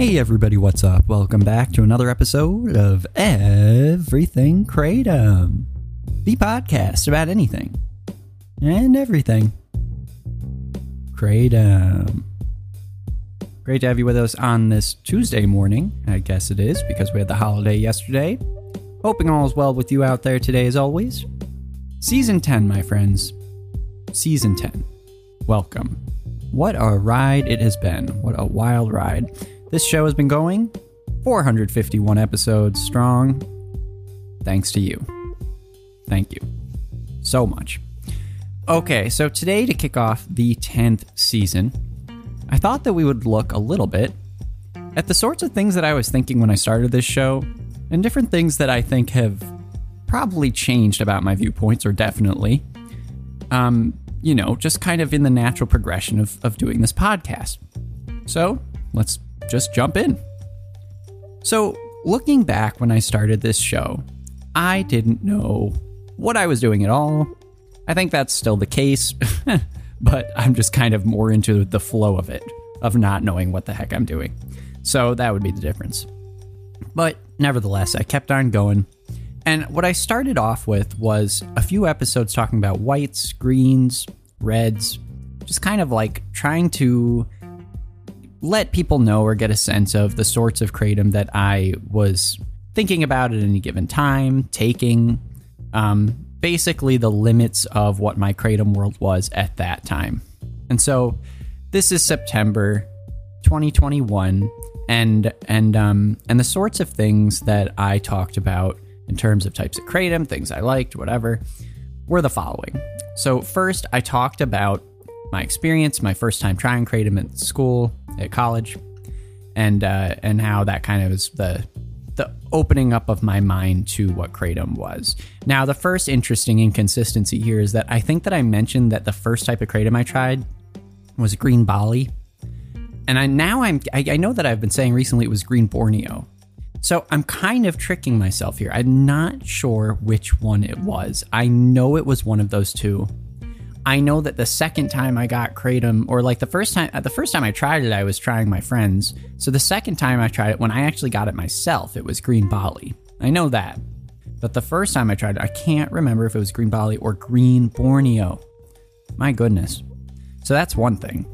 Hey everybody, what's up? Welcome back to another episode of Everything Kratom, the podcast about anything and everything. Kratom. Great to have you with us on this Tuesday morning, I guess it is, because we had the holiday yesterday. Hoping all is well with you out there today, as always. Season 10, my friends. Season 10. Welcome. What a ride it has been. What a wild ride. This show has been going 451 episodes strong. Thanks to you. Thank you so much. Okay, so today to kick off the 10th season, I thought that we would look a little bit at the sorts of things that I was thinking when I started this show and different things that I think have probably changed about my viewpoints, or definitely. Um, you know, just kind of in the natural progression of, of doing this podcast. So let's just jump in. So, looking back when I started this show, I didn't know what I was doing at all. I think that's still the case, but I'm just kind of more into the flow of it, of not knowing what the heck I'm doing. So, that would be the difference. But nevertheless, I kept on going. And what I started off with was a few episodes talking about whites, greens, reds, just kind of like trying to let people know or get a sense of the sorts of kratom that I was thinking about at any given time, taking, um, basically the limits of what my kratom world was at that time. And so this is September 2021 and and um and the sorts of things that I talked about in terms of types of kratom, things I liked, whatever, were the following. So first I talked about my experience, my first time trying kratom at school, at college, and uh, and how that kind of is the the opening up of my mind to what kratom was. Now, the first interesting inconsistency here is that I think that I mentioned that the first type of kratom I tried was green Bali, and I now I'm I, I know that I've been saying recently it was green Borneo. So I'm kind of tricking myself here. I'm not sure which one it was. I know it was one of those two, I know that the second time I got kratom, or like the first time, the first time I tried it, I was trying my friends. So the second time I tried it, when I actually got it myself, it was green Bali. I know that, but the first time I tried it, I can't remember if it was green Bali or green Borneo. My goodness. So that's one thing.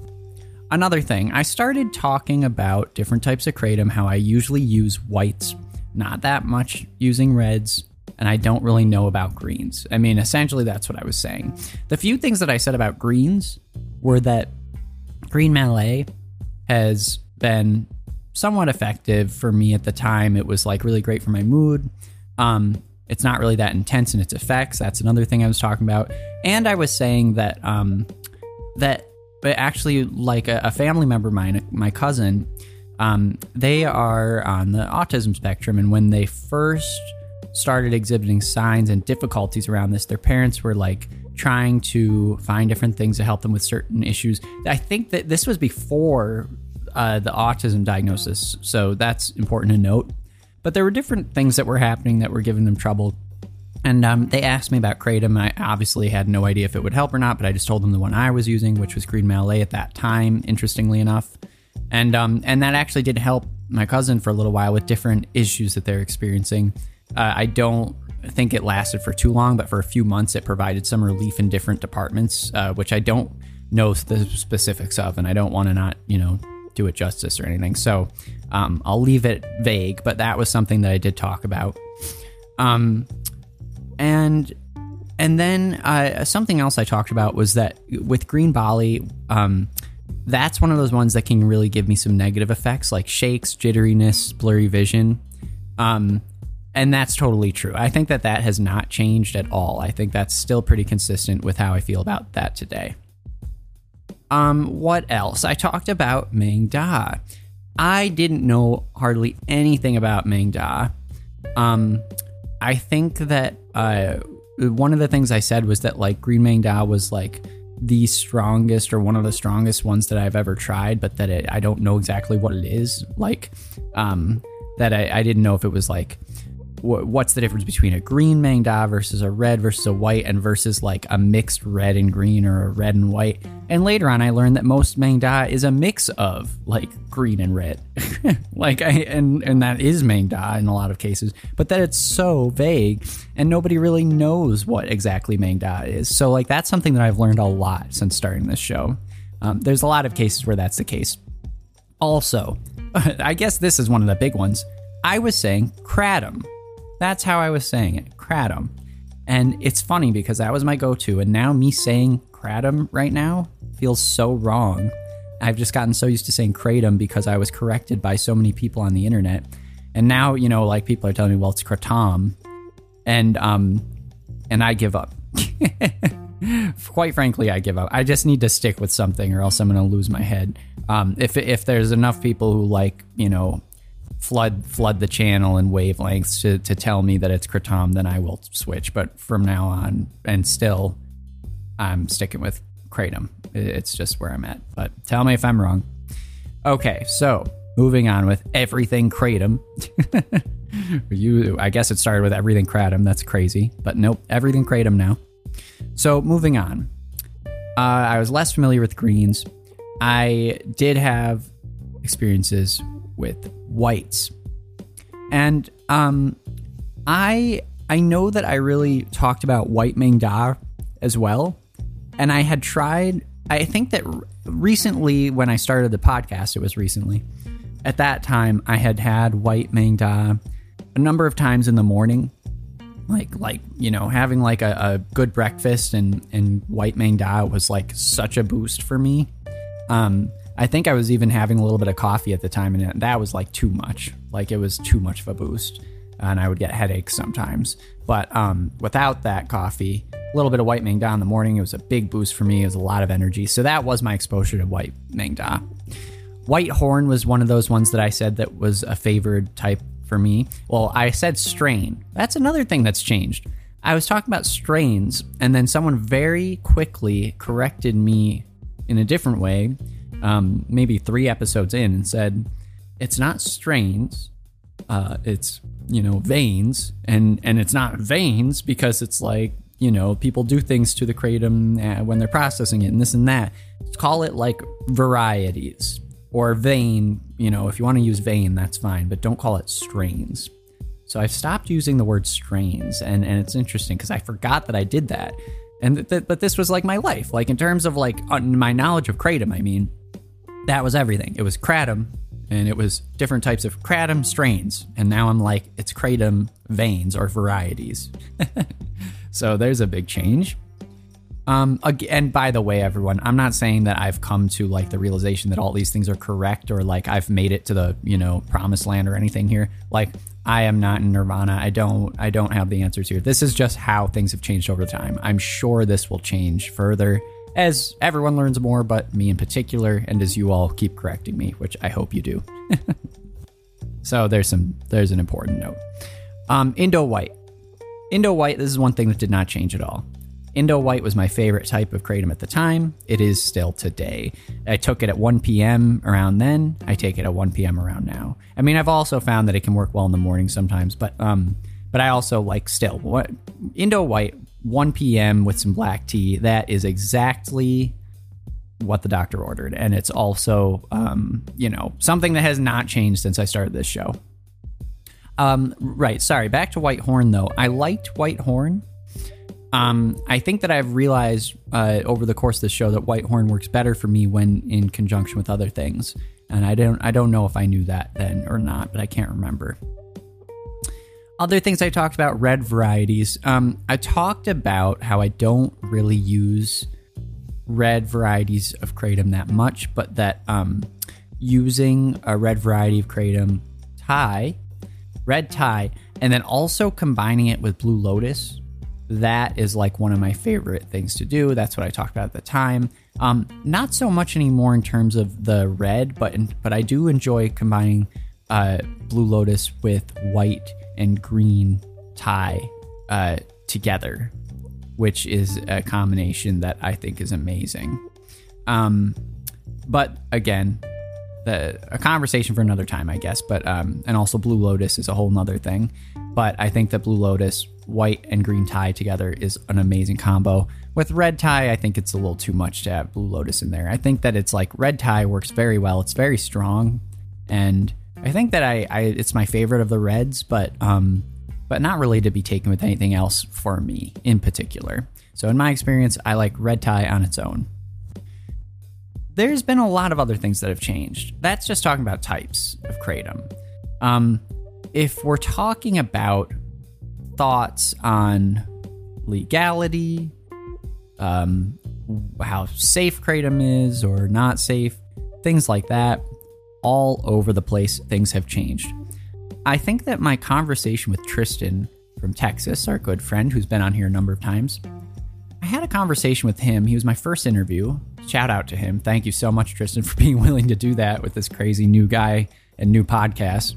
Another thing, I started talking about different types of kratom, how I usually use whites, not that much using reds, and I don't really know about greens. I mean, essentially, that's what I was saying. The few things that I said about greens were that green Malay has been somewhat effective for me at the time. It was like really great for my mood. Um, it's not really that intense in its effects. That's another thing I was talking about. And I was saying that um, that but actually like a, a family member of mine, my cousin, um, they are on the autism spectrum, and when they first started exhibiting signs and difficulties around this, their parents were like trying to find different things to help them with certain issues. I think that this was before uh, the autism diagnosis, so that's important to note. But there were different things that were happening that were giving them trouble. And um, they asked me about Kratom. I obviously had no idea if it would help or not, but I just told them the one I was using, which was Green Malay at that time, interestingly enough. And um, and that actually did help my cousin for a little while with different issues that they're experiencing. Uh, I don't think it lasted for too long, but for a few months it provided some relief in different departments, uh, which I don't know the specifics of, and I don't want to not, you know, do it justice or anything. So um, I'll leave it vague, but that was something that I did talk about. Um, and and then uh, something else I talked about was that with Green Bali, um, that's one of those ones that can really give me some negative effects like shakes, jitteriness, blurry vision. Um, and that's totally true. I think that that has not changed at all. I think that's still pretty consistent with how I feel about that today. Um, what else? I talked about Maeng Da. I didn't know hardly anything about Maeng Da. Um, I think that uh, one of the things I said was that like Green Maeng Da was like the strongest or one of the strongest ones that I've ever tried, but that it, I don't know exactly what it is. Like, um, that I, I didn't know if it was like what's the difference between a green Maeng Da versus a red versus a white and versus like a mixed red and green or a red and white. And later on, I learned that most Maeng Da is a mix of like green and red, like I and and that is Maeng Da in a lot of cases, but that it's so vague and nobody really knows what exactly Maeng Da is. So like that's something that I've learned a lot since starting this show. Um, there's a lot of cases where that's the case. Also, I guess this is one of the big ones. I was saying kratom that's how I was saying it, kratom. And it's funny because that was my go to. And now me saying kratom right now feels so wrong. I've just gotten so used to saying kratom because I was corrected by so many people on the internet. And now, you know, like people are telling me, well, it's kratom. And, um, and I give up. Quite frankly, I give up. I just need to stick with something or else I'm going to lose my head. Um, if, if there's enough people who like, you know, flood flood the channel in wavelengths to, to tell me that it's Kratom, then I will switch. But from now on, and still, I'm sticking with Kratom. It's just where I'm at. But tell me if I'm wrong. Okay, so moving on with everything Kratom. you, I guess it started with everything Kratom. That's crazy, but nope, everything Kratom now. So moving on. Uh, I was less familiar with greens. I did have experiences with whites. And um, I I know that I really talked about white Maeng Da as well, and I had tried. I think that recently, when I started the podcast, it was recently. At that time, I had had white Maeng Da a number of times in the morning, like like you know having like a, a good breakfast and and white Maeng Da was like such a boost for me. Um, I think I was even having a little bit of coffee at the time, and that was like too much. Like it was too much of a boost, and I would get headaches sometimes. But um, without that coffee, a little bit of white Da in the morning, it was a big boost for me. It was a lot of energy. So that was my exposure to white Da. White Horn was one of those ones that I said that was a favored type for me. Well, I said strain. That's another thing that's changed. I was talking about strains, and then someone very quickly corrected me in a different way um, maybe three episodes in and said, it's not strains, uh, it's, you know, veins. And, and it's not veins because it's like, you know, people do things to the kratom uh, when they're processing it and this and that. Call it like varieties or vein. You know, if you want to use vein, that's fine, but don't call it strains. So I've stopped using the word strains, and, and it's interesting because I forgot that I did that. And th- th- but this was like my life, like in terms of like my knowledge of kratom. I mean, that was everything. It was kratom, and it was different types of kratom strains. And now I'm like, it's kratom veins or varieties. so there's a big change. Um, and by the way, everyone, I'm not saying that I've come to like the realization that all these things are correct or like I've made it to the you know promised land or anything here. Like I am not in nirvana. I don't I don't have the answers here. This is just how things have changed over time. I'm sure this will change further as everyone learns more, but me in particular, and as you all keep correcting me, which I hope you do. so there's some there's an important note. Um, Indo White. Indo White, this is one thing that did not change at all. Indo White was my favorite type of kratom at the time. It is still today. I took it at 1 p.m. around then. I take it at 1 p.m. around now. I mean, I've also found that it can work well in the morning sometimes, but um, but I also like still what Indo White 1 p.m. with some black tea. That is exactly what the doctor ordered. And it's also, um, you know, something that has not changed since I started this show. Um, right. Sorry. Back to White Horn, though. I liked White Horn. Um, I think that I've realized uh, over the course of the show that White Horn works better for me when in conjunction with other things. And I don't, I don't know if I knew that then or not, but I can't remember. Other things I talked about red varieties. Um, I talked about how I don't really use red varieties of kratom that much, but that um, using a red variety of kratom Thai, red Thai, and then also combining it with blue lotus that is like one of my favorite things to do. That's what I talked about at the time. Um, not so much anymore in terms of the red, but but I do enjoy combining uh, Blue Lotus with white and green Thai uh, together, which is a combination that I think is amazing. Um, but again, the, a conversation for another time, I guess. But um, and also Blue Lotus is a whole nother thing. But I think that Blue Lotus, white and green Thai together is an amazing combo. With red Thai, I think it's a little too much to have Blue Lotus in there. I think that it's like red Thai works very well. It's very strong, and I think that I, I it's my favorite of the reds, but um, but not really to be taken with anything else for me in particular. So in my experience, I like red Thai on its own. There's been a lot of other things that have changed. That's just talking about types of kratom. Um, if we're talking about thoughts on legality, um, how safe kratom is or not safe, things like that, all over the place, things have changed. I think that my conversation with Tristan from Texas, our good friend who's been on here a number of times, I had a conversation with him. He was my first interview. Shout out to him. Thank you so much, Tristan, for being willing to do that with this crazy new guy and new podcast.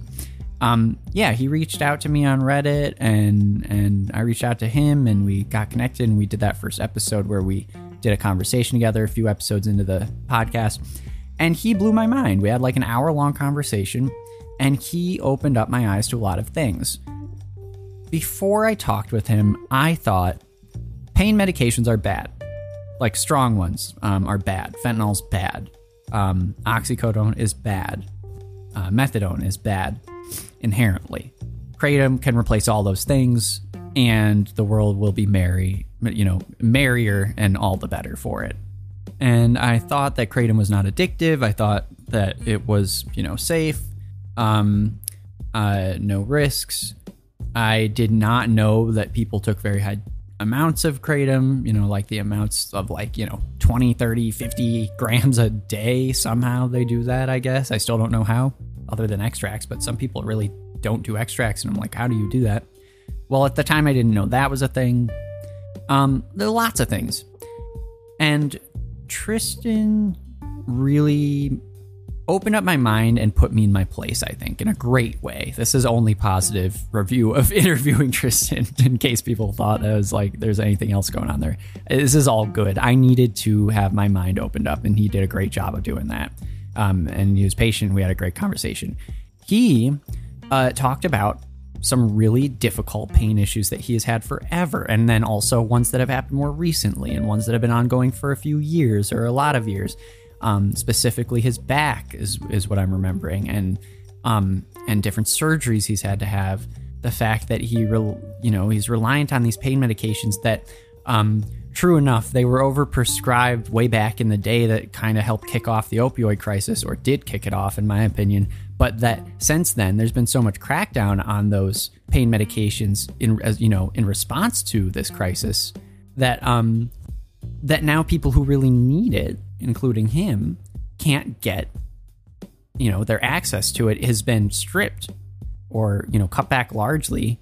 Um, yeah, he reached out to me on Reddit, and and I reached out to him, and we got connected, and we did that first episode where we did a conversation together. A few episodes into the podcast, and he blew my mind. We had like an hour long conversation, and he opened up my eyes to a lot of things. Before I talked with him, I thought pain medications are bad. Like strong ones um, are bad. Fentanyl's bad. Um, oxycodone is bad. Uh, methadone is bad inherently. Kratom can replace all those things, and the world will be merry, you know, merrier and all the better for it. And I thought that Kratom was not addictive. I thought that it was, you know, safe, um, uh, no risks. I did not know that people took very high amounts of kratom, you know, like the amounts of like, you know, 20, 30, 50 grams a day. Somehow they do that, I guess. I still don't know how, other than extracts, but some people really don't do extracts. And I'm like, how do you do that? Well, at the time, I didn't know that was a thing. Um, there are lots of things. And Tristan really opened up my mind and put me in my place, I think, in a great way. This is only positive review of interviewing Tristan in case people thought it was like there's anything else going on there. This is all good. I needed to have my mind opened up, and he did a great job of doing that. Um, and he was patient. We had a great conversation. He uh, talked about some really difficult pain issues that he has had forever, and then also ones that have happened more recently, and ones that have been ongoing for a few years or a lot of years. Um, specifically, his back is is what I'm remembering, and um, and different surgeries he's had to have. The fact that he, re- you know, he's reliant on these pain medications that, um, true enough, they were overprescribed way back in the day. That kind of helped kick off the opioid crisis, or did kick it off, in my opinion. But that since then, there's been so much crackdown on those pain medications in, as you know, in response to this crisis, that um, that now people who really need it including him, can't get, you know, their access to it has been stripped or, you know, cut back largely,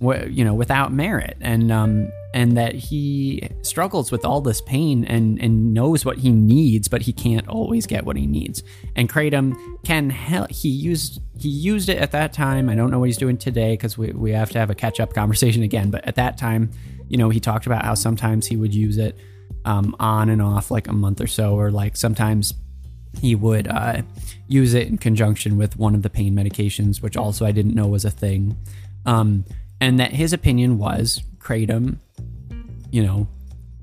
you know, without merit. And, um, and that he struggles with all this pain and, and knows what he needs, but he can't always get what he needs. And Kratom can help. He used he used it at that time. I don't know what he's doing today because we, we have to have a catch up conversation again. But at that time, you know, he talked about how sometimes he would use it um, on and off like a month or so, or like sometimes he would uh, use it in conjunction with one of the pain medications, which also I didn't know was a thing. Um, and that his opinion was kratom, you know,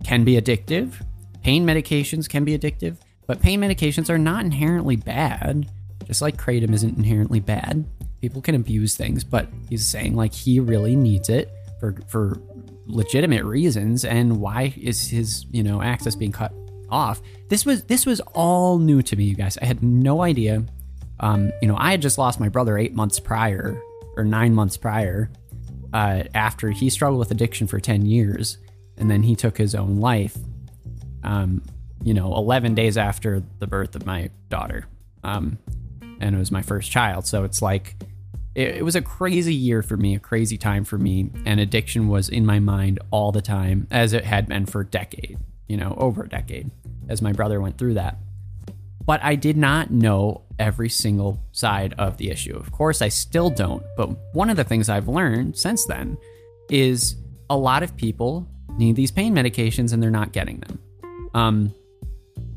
can be addictive. Pain medications can be addictive, but pain medications are not inherently bad. Just like kratom isn't inherently bad. People can abuse things, but he's saying like he really needs it for for legitimate reasons and why is his you know access being cut off this was this was all new to me you guys i had no idea um, you know i had just lost my brother eight months prior or nine months prior uh, after he struggled with addiction for 10 years and then he took his own life um, you know 11 days after the birth of my daughter um, and it was my first child so it's like it, it was a crazy year for me, a crazy time for me, and addiction was in my mind all the time, as it had been for a decade, you know, over a decade, as my brother went through that. But I did not know every single side of the issue. Of course, I still don't. But one of the things I've learned since then is a lot of people need these pain medications and they're not getting them. Um,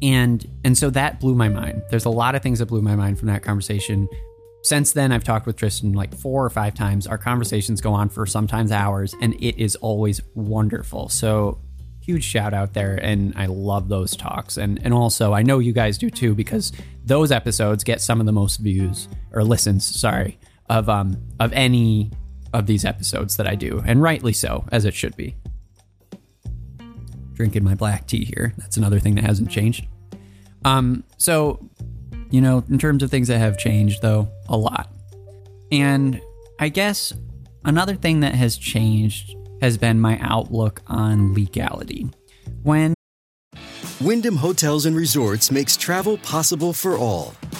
and and so that blew my mind. There's a lot of things that blew my mind from that conversation. Since then, I've talked with Tristan like four or five times. Our conversations go on for sometimes hours, and it is always wonderful. So huge shout out there and I love those talks. And and also I know you guys do too because those episodes get some of the most views or listens, sorry, of um of any of these episodes that I do, and rightly so, as it should be. Drinking my black tea here. That's another thing that hasn't changed. Um, so, you know, in terms of things that have changed, though, a lot. And I guess another thing that has changed has been my outlook on legality. When Wyndham Hotels and Resorts makes travel possible for all.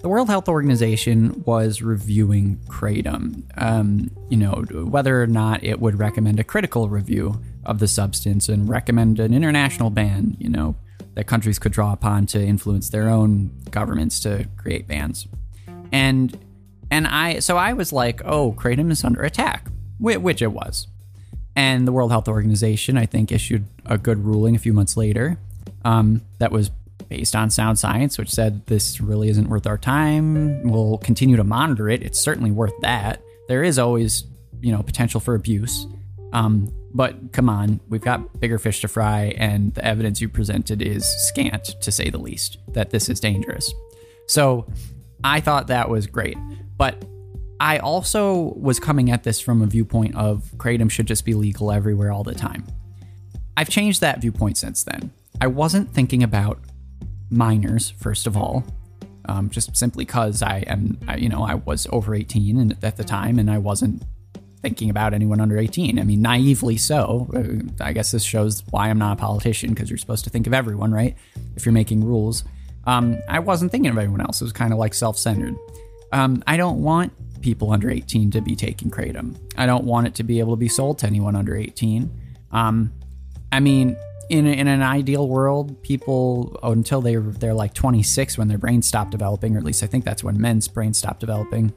the World Health Organization was reviewing kratom. Um, you know, whether or not it would recommend a critical review of the substance and recommend an international ban. You know, that countries could draw upon to influence their own governments to create bans. And and I so I was like, oh, kratom is under attack, which it was. And the World Health Organization, I think, issued a good ruling a few months later um, that was based on sound science, which said this really isn't worth our time. We'll continue to monitor it. It's certainly worth that. There is always, you know, potential for abuse. Um, but come on, we've got bigger fish to fry, and the evidence you presented is scant, to say the least, that this is dangerous. So I thought that was great. But I also was coming at this from a viewpoint of Kratom should just be legal everywhere all the time. I've changed that viewpoint since then. I wasn't thinking about minors, first of all, um, just simply because I am, I, you know, I was over 18 and, at the time and I wasn't thinking about anyone under 18. I mean, naively so. Uh, I guess this shows why I'm not a politician because you're supposed to think of everyone, right? If you're making rules. Um, I wasn't thinking of anyone else. It was kind of like self centered. Um, I don't want people under 18 to be taking Kratom. I don't want it to be able to be sold to anyone under 18. Um, I mean, in, in an ideal world, people until they they're like 26 when their brains stop developing, or at least I think that's when men's brains stop developing.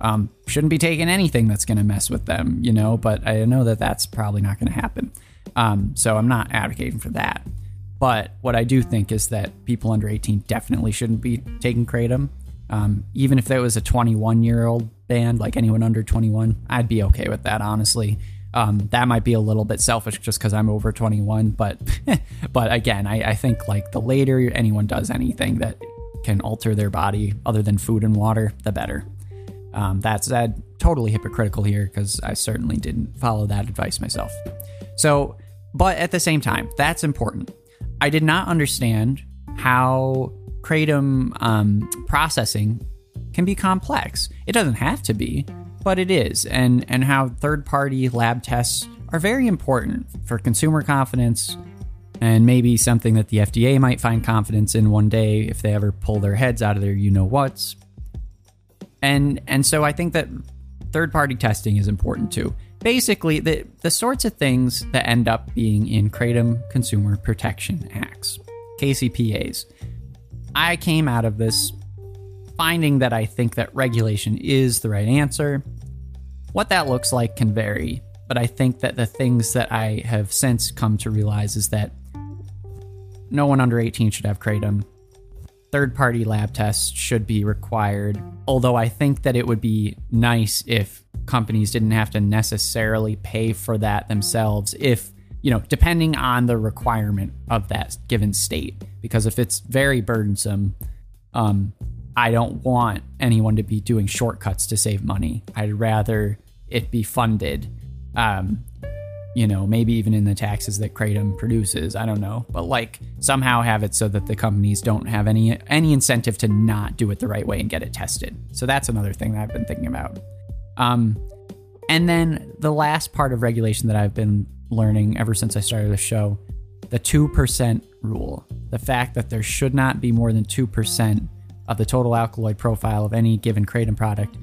Um, shouldn't be taking anything that's going to mess with them, you know. But I know that that's probably not going to happen. Um, so I'm not advocating for that. But what I do think is that people under 18 definitely shouldn't be taking kratom. Um, even if there was a 21 year old band, like anyone under 21, I'd be okay with that, honestly. Um, that might be a little bit selfish just because I'm over 21, but but again, I, I think like the later anyone does anything that can alter their body other than food and water, the better. Um, that said, totally hypocritical here because I certainly didn't follow that advice myself. So, but at the same time, that's important. I did not understand how kratom um, processing can be complex. It doesn't have to be, but it is, and and how third party lab tests are very important for consumer confidence and maybe something that the FDA might find confidence in one day if they ever pull their heads out of their you know what's. And and so I think that third party testing is important too. Basically, the the sorts of things that end up being in Kratom Consumer Protection Acts, KCPAs. I came out of this finding that I think that regulation is the right answer. What that looks like can vary, but I think that the things that I have since come to realize is that no one under 18 should have kratom. Third party lab tests should be required, although I think that it would be nice if companies didn't have to necessarily pay for that themselves if you know depending on the requirement of that given state because if it's very burdensome um, I don't want anyone to be doing shortcuts to save money. I'd rather it be funded Um, you know, maybe even in the taxes that Kratom produces. I don't know, but like somehow have it so that the companies don't have any any incentive to not do it the right way and get it tested. So that's another thing that I've been thinking about. Um, and then the last part of regulation that I've been learning ever since I started the show, the two percent rule, the fact that there should not be more than two percent of the total alkaloid profile of any given kratom product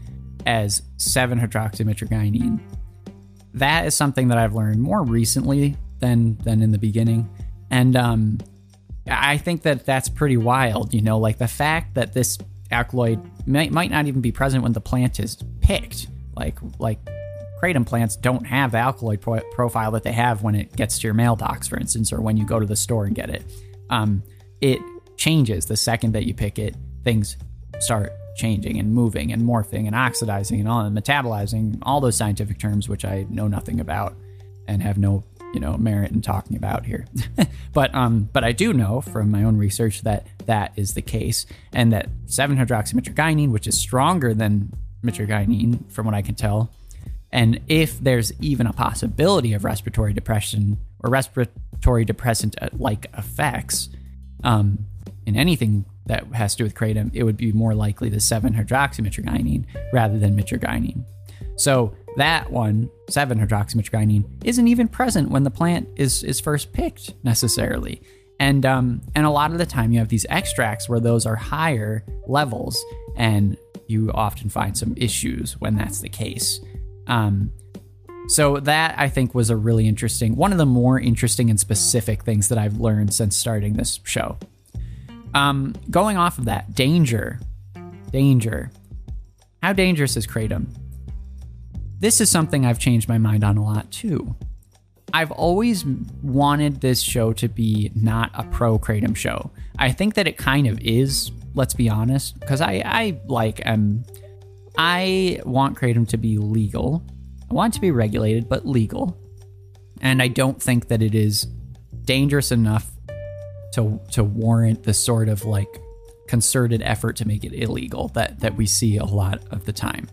as 7 hydroxymitragynine that is something that I've learned more recently than than in the beginning, and um, I think that that's pretty wild. You know, like the fact that this alkaloid might, might not even be present when the plant is picked. Like like kratom plants don't have the alkaloid pro- profile that they have when it gets to your mailbox, for instance, or when you go to the store and get it. Um, it changes the second that you pick it. Things start changing and moving and morphing and oxidizing and all and metabolizing all those scientific terms which I know nothing about and have no you know merit in talking about here. But um but I do know from my own research that that is the case and that 7-hydroxymitragynine which is stronger than mitragynine from what I can tell and if there's even a possibility of respiratory depression or respiratory depressant like effects um, in anything that has to do with kratom, it would be more likely the 7-hydroxymitragynine rather than mitragynine. So that one, 7-hydroxymitragynine, isn't even present when the plant is is first picked necessarily. And um, and a lot of the time you have these extracts where those are higher levels, and you often find some issues when that's the case. Um, so that I think was a really interesting, one of the more interesting and specific things that I've learned since starting this show. Um, going off of that, danger. Danger. How dangerous is Kratom? This is something I've changed my mind on a lot too. I've always wanted this show to be not a pro Kratom show. I think that it kind of is, let's be honest, because I, I like um I want Kratom to be legal. I want it to be regulated, but legal. And I don't think that it is dangerous enough to to warrant the sort of like concerted effort to make it illegal that that we see a lot of the time.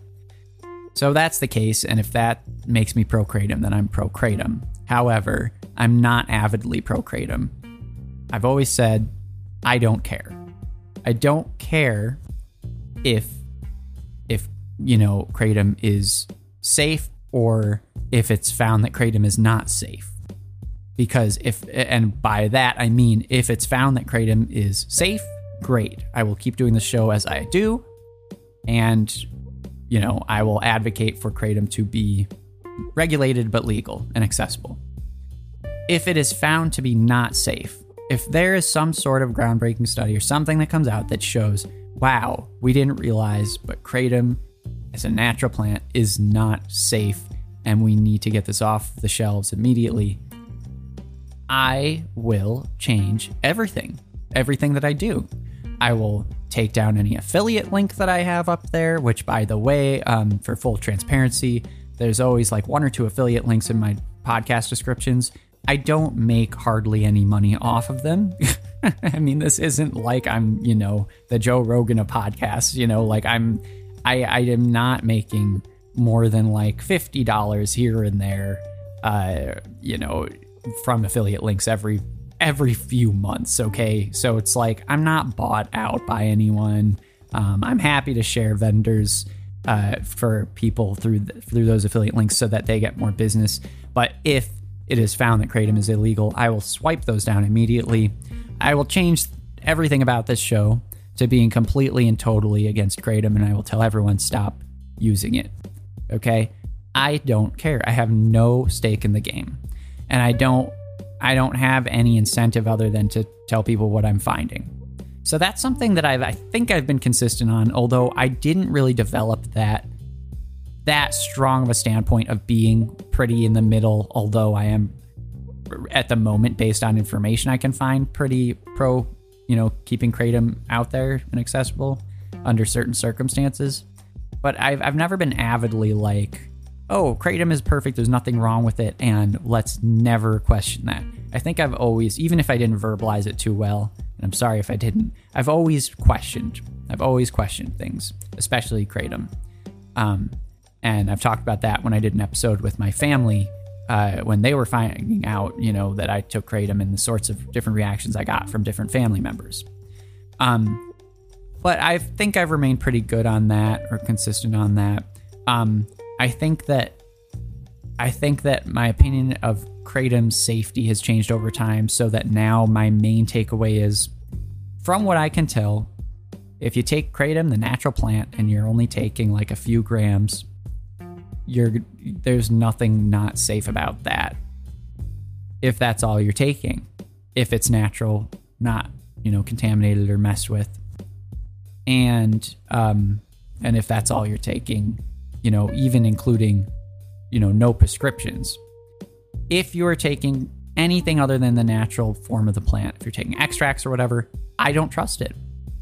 So that's the case, and if that makes me pro kratom, then I'm pro kratom. However, I'm not avidly pro kratom. I've always said I don't care. I don't care if if you know kratom is safe or if it's found that kratom is not safe because if and by that I mean if it's found that kratom is safe, great. I will keep doing the show as I do, and you know I will advocate for kratom to be regulated but legal and accessible. If it is found to be not safe, if there is some sort of groundbreaking study or something that comes out that shows, wow, we didn't realize, but kratom as a natural plant is not safe and we need to get this off the shelves immediately, I will change everything, everything that I do. I will take down any affiliate link that I have up there, which, by the way, um, for full transparency, there's always like one or two affiliate links in my podcast descriptions. I don't make hardly any money off of them. I mean, this isn't like I'm, you know, the Joe Rogan of podcasts, you know, like I'm, I, I am not making more than like $50 here and there, uh, you know, from affiliate links every every few months. Okay, so it's like I'm not bought out by anyone. Um, I'm happy to share vendors uh, for people through the, through those affiliate links so that they get more business. But if it is found that kratom is illegal, I will swipe those down immediately. I will change everything about this show to being completely and totally against kratom, and I will tell everyone stop using it. Okay, I don't care. I have no stake in the game and I don't I don't have any incentive other than to tell people what I'm finding. So that's something that I've I think I've been consistent on, although I didn't really develop that that strong of a standpoint of being pretty in the middle, although I am at the moment based on information I can find pretty pro, you know, keeping kratom out there and accessible under certain circumstances. But I've I've never been avidly like oh, Kratom is perfect, there's nothing wrong with it, and let's never question that. I think I've always, even if I didn't verbalize it too well, and I'm sorry if I didn't, I've always questioned. I've always questioned things, especially Kratom. Um, And I've talked about that when I did an episode with my family uh, when they were finding out, you know, that I took kratom and the sorts of different reactions I got from different family members. Um, but I think I've remained pretty good on that or consistent on that. Um, I think that I think that my opinion of kratom's safety has changed over time, so that now my main takeaway is, from what I can tell, if you take kratom, the natural plant, and you're only taking like a few grams, you're there's nothing not safe about that. If that's all you're taking, if it's natural, not you know contaminated or messed with, and um, and if that's all you're taking, you know even including you know no prescriptions. If you're taking anything other than the natural form of the plant, if you're taking extracts or whatever, I don't trust it.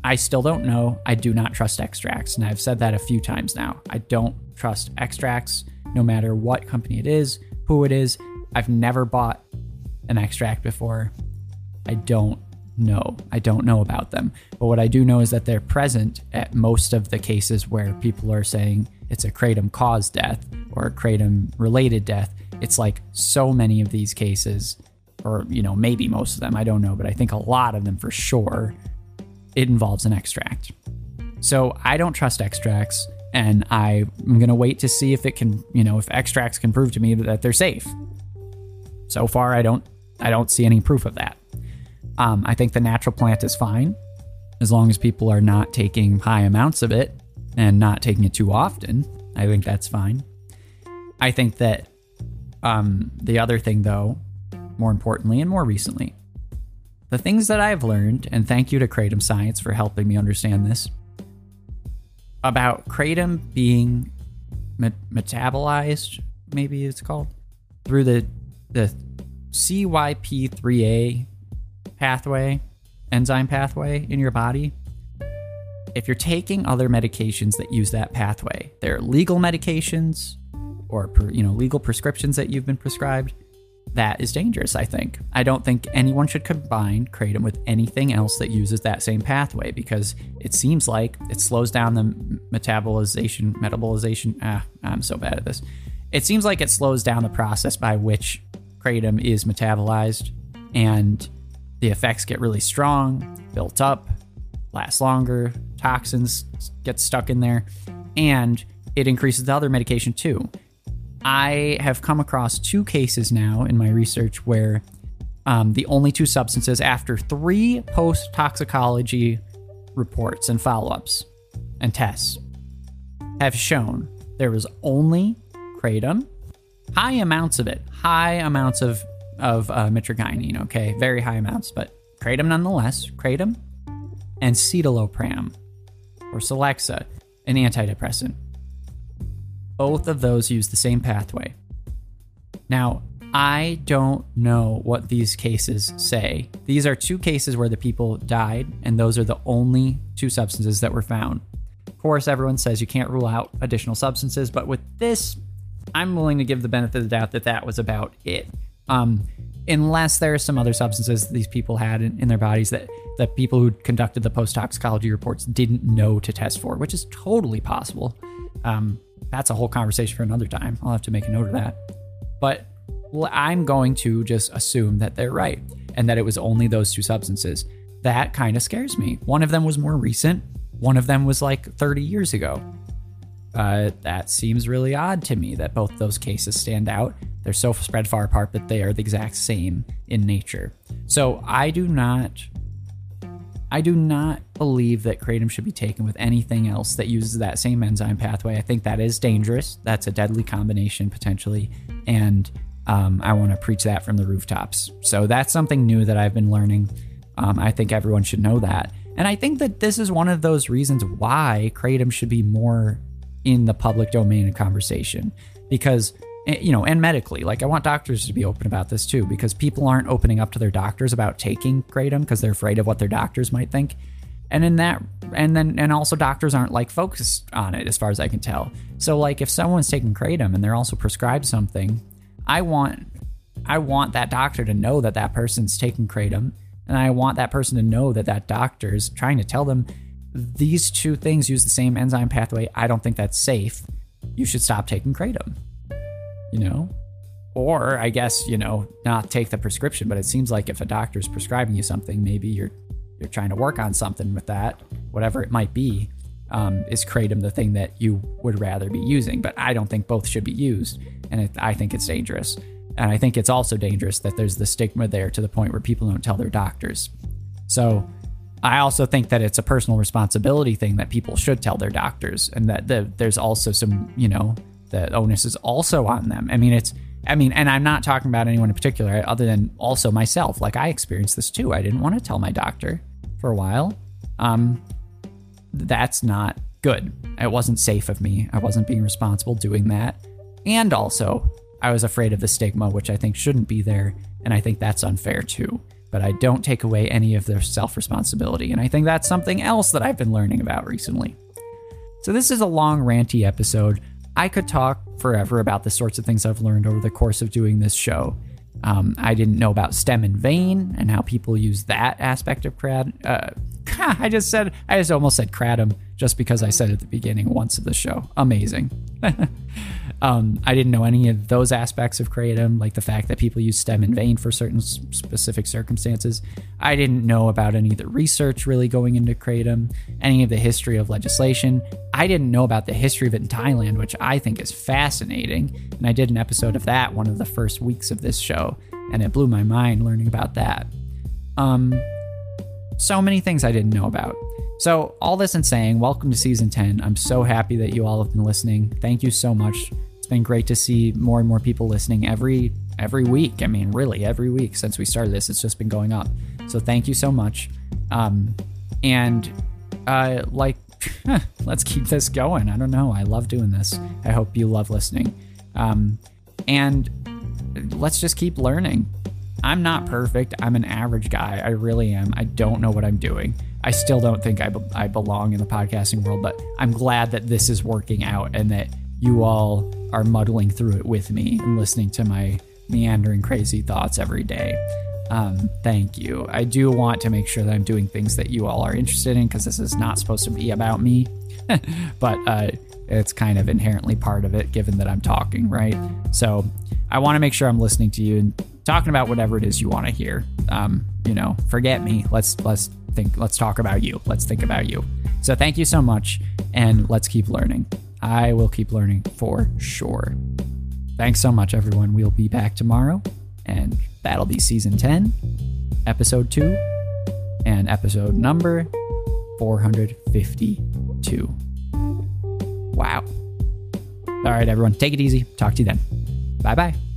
I still don't know. I do not trust extracts. And I've said that a few times now. I don't trust extracts no matter what company it is, who it is. I've never bought an extract before. I don't know. I don't know about them. But what I do know is that they're present at most of the cases where people are saying it's a kratom caused death or a kratom related death. It's like so many of these cases, or, you know, maybe most of them, I don't know, but I think a lot of them for sure it involves an extract. So I don't trust extracts, and I'm going to wait to see if it can, you know, if extracts can prove to me that they're safe. So far, I don't, I don't see any proof of that. Um, I think the natural plant is fine as long as people are not taking high amounts of it and not taking it too often. I think that's fine. I think that um, the other thing, though, more importantly and more recently, the things that I've learned, and thank you to Kratom Science for helping me understand this, about Kratom being met- metabolized, maybe it's called, through the, the CYP3A pathway, enzyme pathway in your body. If you're taking other medications that use that pathway, they're legal medications or you know legal prescriptions that you've been prescribed that is dangerous, I think. I don't think anyone should combine Kratom with anything else that uses that same pathway because it seems like it slows down the metabolization, metabolization. Ah, I'm so bad at this. It seems like it slows down the process by which Kratom is metabolized and the effects get really strong, built up, last longer, toxins get stuck in there, and it increases the other medication too. I have come across two cases now in my research where um, the only two substances, after three post toxicology reports and follow ups and tests, have shown there was only kratom, high amounts of it, high amounts of of uh, mitragynine. Okay, very high amounts, but kratom nonetheless. Kratom and citalopram or Celexa, an antidepressant. Both of those use the same pathway. Now, I don't know what these cases say. These are two cases where the people died, and those are the only two substances that were found. Of course, everyone says you can't rule out additional substances, but with this, I'm willing to give the benefit of the doubt that that was about it. Um, unless there are some other substances these people had in, in their bodies that the people who conducted the post toxicology reports didn't know to test for, which is totally possible. Um, that's a whole conversation for another time. I'll have to make a note of that. But I'm going to just assume that they're right and that it was only those two substances. That kind of scares me. One of them was more recent, one of them was like 30 years ago. Uh, that seems really odd to me that both those cases stand out. They're so spread far apart, but they are the exact same in nature. So I do not I do not believe that kratom should be taken with anything else that uses that same enzyme pathway. I think that is dangerous. That's a deadly combination potentially, and um, I want to preach that from the rooftops. So that's something new that I've been learning. Um, I think everyone should know that, and I think that this is one of those reasons why kratom should be more in the public domain of conversation because Eh, you know, and medically. Like, I want doctors to be open about this too, because people aren't opening up to their doctors about taking kratom because they're afraid of what their doctors might think. And in that, and then, and also doctors aren't like focused on it as far as I can tell. So, like, if someone's taking kratom and they're also prescribed something, I want, I want that doctor to know that that person's taking kratom, and I want that person to know that that doctor's trying to tell them these two things use the same enzyme pathway. I don't think that's safe you should stop taking kratom. You know, or I guess you know not take the prescription. But it seems like if a doctor's prescribing you something, maybe you're you're trying to work on something with that, whatever it might be. Um, is kratom the thing that you would rather be using? But I don't think both should be used, and it, I think it's dangerous. And I think it's also dangerous that there's the stigma there to the point where people don't tell their doctors. So I also think that it's a personal responsibility thing that people should tell their doctors, and that the, there's also some, you know, the onus is also on them. I mean, it's, I mean, and I'm not talking about anyone in particular, other than also myself. Like I experienced this too. I didn't want to tell my doctor for a while. Um, that's not good. It wasn't safe of me. I wasn't being responsible doing that. And also, I was afraid of the stigma, which I think shouldn't be there. And I think that's unfair too. But I don't take away any of their self responsibility. And I think that's something else that I've been learning about recently. So, this is a long, ranty episode. I could talk forever about the sorts of things I've learned over the course of doing this show. Um, I didn't know about stem and vein and how people use that aspect of crad. Uh, I just said, I just almost said kratom just because I said it at the beginning once of the show. Amazing. um, I didn't know any of those aspects of kratom, like the fact that people use stem and vein for certain specific circumstances. I didn't know about any of the research really going into kratom, any of the history of legislation. I didn't know about the history of it in Thailand, which I think is fascinating. And I did an episode of that one of the first weeks of this show, and it blew my mind learning about that. Um, so many things I didn't know about. So, all this in saying, welcome to season 10. I'm so happy that you all have been listening. Thank you so much. It's been great to see more and more people listening every every week. I mean, really, every week since we started this, it's just been going up. So, thank you so much. Um, and uh, like, let's keep this going. I don't know. I love doing this. I hope you love listening. Um, and let's just keep learning. I'm not perfect. I'm an average guy. I really am. I don't know what I'm doing. I still don't think I, be- I belong in the podcasting world, but I'm glad that this is working out and that you all are muddling through it with me and listening to my meandering crazy thoughts every day. Um, thank you. I do want to make sure that I'm doing things that you all are interested in because this is not supposed to be about me, but uh, it's kind of inherently part of it given that I'm talking, right? So I want to make sure I'm listening to you and talking about whatever it is you want to hear. Um, you know, forget me. Let's let's think let's talk about you. Let's think about you. So thank you so much and let's keep learning. I will keep learning for sure. Thanks so much everyone. We'll be back tomorrow and that'll be season 10, episode 2 and episode number 452. Wow. All right everyone, take it easy. Talk to you then. Bye-bye.